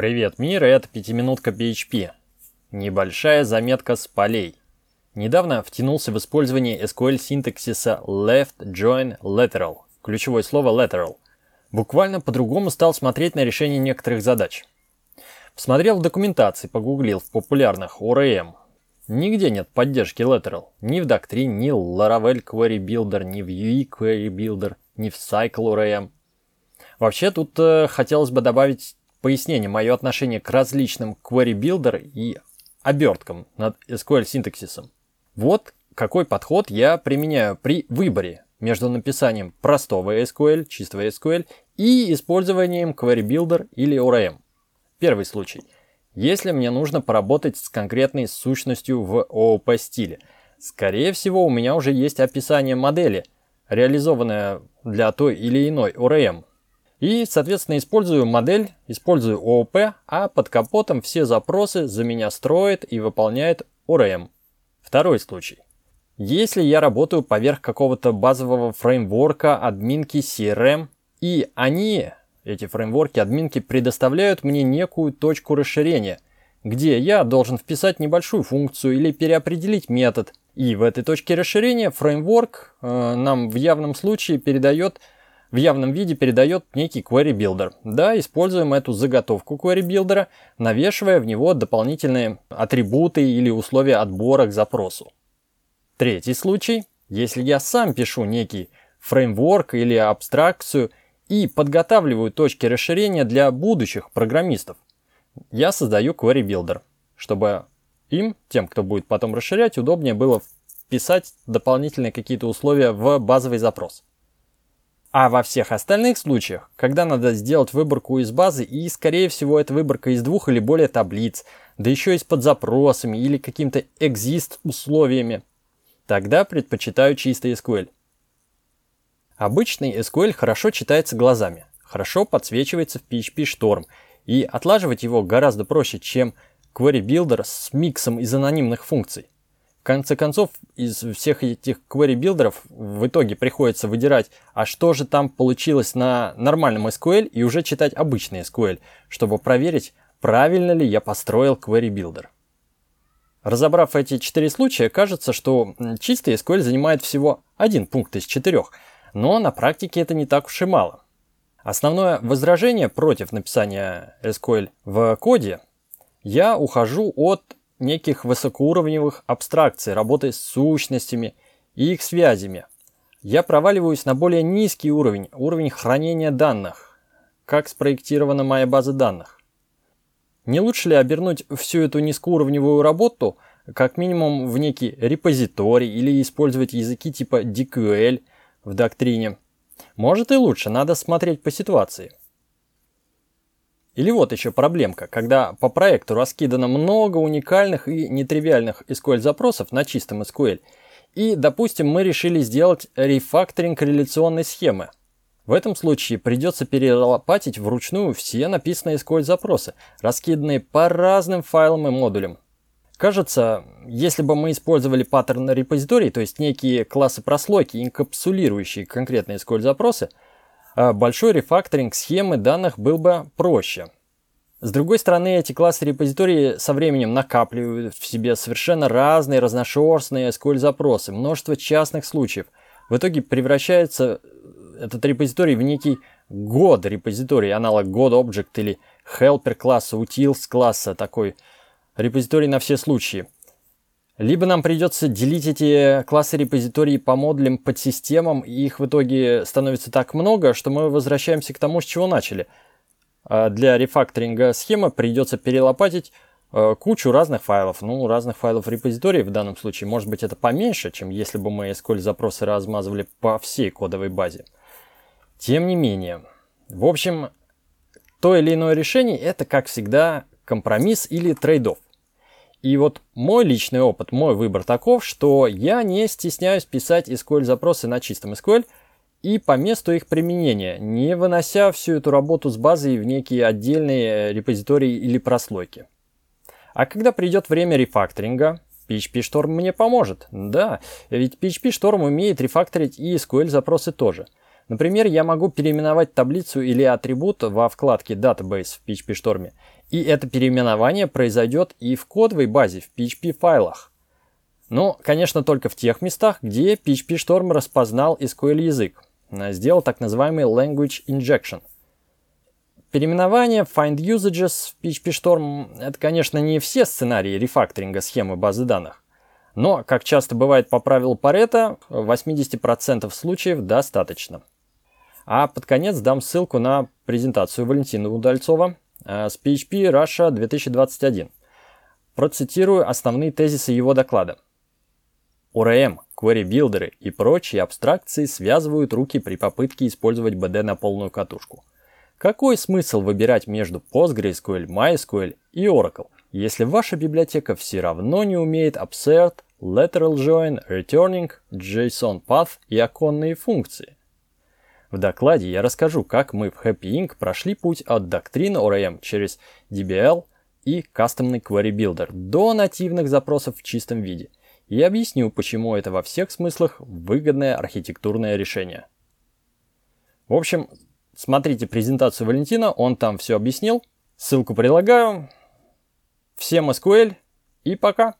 Привет, мир, это пятиминутка PHP. Небольшая заметка с полей. Недавно втянулся в использование SQL синтаксиса left join lateral, ключевое слово lateral. Буквально по-другому стал смотреть на решение некоторых задач. Посмотрел в документации, погуглил в популярных ORM. Нигде нет поддержки lateral. Ни в Doctrine, ни в Laravel Query Builder, ни в UI Query Builder, ни в Cycle ORM. Вообще тут э, хотелось бы добавить пояснение, мое отношение к различным query builder и оберткам над SQL синтаксисом. Вот какой подход я применяю при выборе между написанием простого SQL, чистого SQL и использованием query builder или ORM. Первый случай. Если мне нужно поработать с конкретной сущностью в OOP стиле, скорее всего у меня уже есть описание модели, реализованное для той или иной ORM, и, соответственно, использую модель, использую ООП, а под капотом все запросы за меня строит и выполняет ORM. Второй случай. Если я работаю поверх какого-то базового фреймворка, админки, CRM, и они, эти фреймворки, админки, предоставляют мне некую точку расширения, где я должен вписать небольшую функцию или переопределить метод. И в этой точке расширения фреймворк э, нам в явном случае передает в явном виде передает некий query builder. Да, используем эту заготовку query builder, навешивая в него дополнительные атрибуты или условия отбора к запросу. Третий случай, если я сам пишу некий фреймворк или абстракцию и подготавливаю точки расширения для будущих программистов. Я создаю query builder, чтобы им, тем, кто будет потом расширять, удобнее было вписать дополнительные какие-то условия в базовый запрос. А во всех остальных случаях, когда надо сделать выборку из базы, и скорее всего это выборка из двух или более таблиц, да еще и с подзапросами или каким-то exist условиями, тогда предпочитаю чистый SQL. Обычный SQL хорошо читается глазами, хорошо подсвечивается в PHP Storm, и отлаживать его гораздо проще, чем Query Builder с миксом из анонимных функций. Конце концов, из всех этих query builder ов в итоге приходится выдирать, а что же там получилось на нормальном SQL и уже читать обычный SQL, чтобы проверить, правильно ли я построил query builder. Разобрав эти четыре случая, кажется, что чистый SQL занимает всего один пункт из четырех, но на практике это не так уж и мало. Основное возражение против написания SQL в коде я ухожу от неких высокоуровневых абстракций, работы с сущностями и их связями. Я проваливаюсь на более низкий уровень, уровень хранения данных. Как спроектирована моя база данных? Не лучше ли обернуть всю эту низкоуровневую работу как минимум в некий репозиторий или использовать языки типа DQL в доктрине? Может и лучше, надо смотреть по ситуации. Или вот еще проблемка, когда по проекту раскидано много уникальных и нетривиальных SQL-запросов на чистом SQL, и, допустим, мы решили сделать рефакторинг реляционной схемы. В этом случае придется перелопатить вручную все написанные SQL-запросы, раскиданные по разным файлам и модулям. Кажется, если бы мы использовали паттерн репозиторий, то есть некие классы прослойки, инкапсулирующие конкретные SQL-запросы, а большой рефакторинг схемы данных был бы проще. С другой стороны, эти классы репозитории со временем накапливают в себе совершенно разные разношерстные SQL-запросы, множество частных случаев. В итоге превращается этот репозиторий в некий God репозиторий, аналог God Object или Helper класса, Utils класса, такой репозиторий на все случаи – либо нам придется делить эти классы репозиторий по модулям, подсистемам, и их в итоге становится так много, что мы возвращаемся к тому, с чего начали. А для рефакторинга схемы придется перелопатить э, кучу разных файлов, ну, разных файлов репозиторий в данном случае. Может быть, это поменьше, чем если бы мы SQL-запросы размазывали по всей кодовой базе. Тем не менее. В общем, то или иное решение – это, как всегда, компромисс или trade-off. И вот мой личный опыт, мой выбор таков, что я не стесняюсь писать SQL-запросы на чистом SQL и по месту их применения, не вынося всю эту работу с базой в некие отдельные репозитории или прослойки. А когда придет время рефакторинга, PHP Storm мне поможет. Да, ведь PHP Storm умеет рефакторить и SQL-запросы тоже. Например, я могу переименовать таблицу или атрибут во вкладке Database в PHP Storm, и это переименование произойдет и в кодовой базе в PHP файлах. Но, конечно, только в тех местах, где PHP Storm распознал SQL язык, сделал так называемый Language Injection. Переименование Find Usages в PHP Storm – это, конечно, не все сценарии рефакторинга схемы базы данных. Но, как часто бывает по правилу Паретта, 80% случаев достаточно. А под конец дам ссылку на презентацию Валентина Удальцова с PHP Russia 2021. Процитирую основные тезисы его доклада. ORM, query-билдеры и прочие абстракции связывают руки при попытке использовать BD на полную катушку. Какой смысл выбирать между PostgreSQL, MySQL и Oracle, если ваша библиотека все равно не умеет Absert, Lateral Join, Returning, JSON Path и оконные функции? В докладе я расскажу, как мы в Happy Inc. прошли путь от доктрины ORM через DBL и кастомный Query Builder до нативных запросов в чистом виде. И объясню, почему это во всех смыслах выгодное архитектурное решение. В общем, смотрите презентацию Валентина, он там все объяснил. Ссылку прилагаю. Всем SQL и пока!